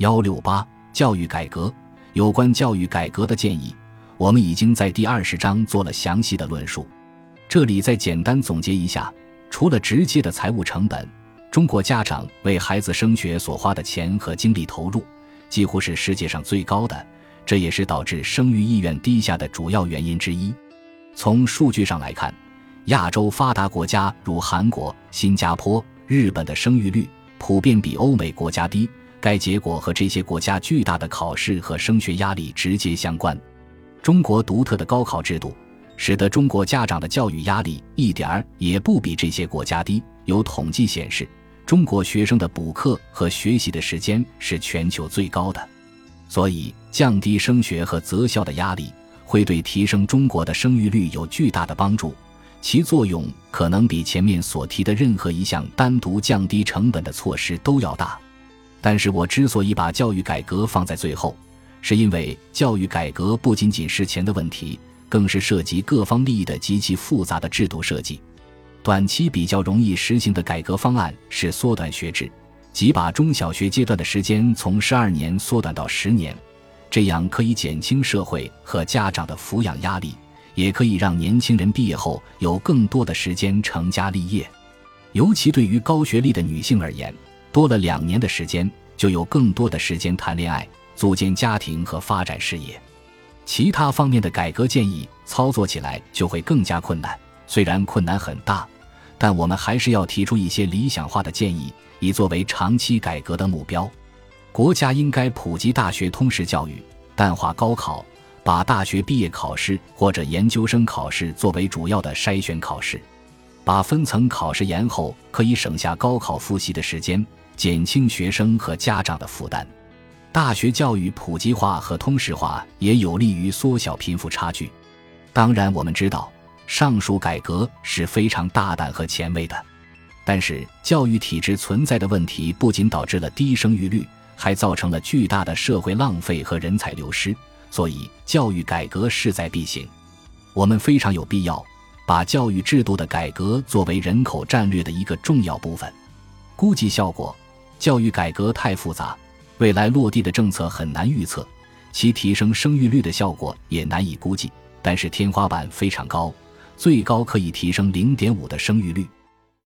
幺六八教育改革有关教育改革的建议，我们已经在第二十章做了详细的论述。这里再简单总结一下：除了直接的财务成本，中国家长为孩子升学所花的钱和精力投入，几乎是世界上最高的，这也是导致生育意愿低下的主要原因之一。从数据上来看，亚洲发达国家如韩国、新加坡、日本的生育率普遍比欧美国家低。该结果和这些国家巨大的考试和升学压力直接相关。中国独特的高考制度，使得中国家长的教育压力一点儿也不比这些国家低。有统计显示，中国学生的补课和学习的时间是全球最高的。所以，降低升学和择校的压力，会对提升中国的生育率有巨大的帮助。其作用可能比前面所提的任何一项单独降低成本的措施都要大。但是我之所以把教育改革放在最后，是因为教育改革不仅仅是钱的问题，更是涉及各方利益的极其复杂的制度设计。短期比较容易实行的改革方案是缩短学制，即把中小学阶段的时间从十二年缩短到十年，这样可以减轻社会和家长的抚养压力，也可以让年轻人毕业后有更多的时间成家立业。尤其对于高学历的女性而言。多了两年的时间，就有更多的时间谈恋爱、组建家庭和发展事业。其他方面的改革建议操作起来就会更加困难。虽然困难很大，但我们还是要提出一些理想化的建议，以作为长期改革的目标。国家应该普及大学通识教育，淡化高考，把大学毕业考试或者研究生考试作为主要的筛选考试，把分层考试延后，可以省下高考复习的时间。减轻学生和家长的负担，大学教育普及化和通识化也有利于缩小贫富差距。当然，我们知道上述改革是非常大胆和前卫的，但是教育体制存在的问题不仅导致了低生育率，还造成了巨大的社会浪费和人才流失。所以，教育改革势在必行。我们非常有必要把教育制度的改革作为人口战略的一个重要部分。估计效果。教育改革太复杂，未来落地的政策很难预测，其提升生育率的效果也难以估计。但是天花板非常高，最高可以提升零点五的生育率。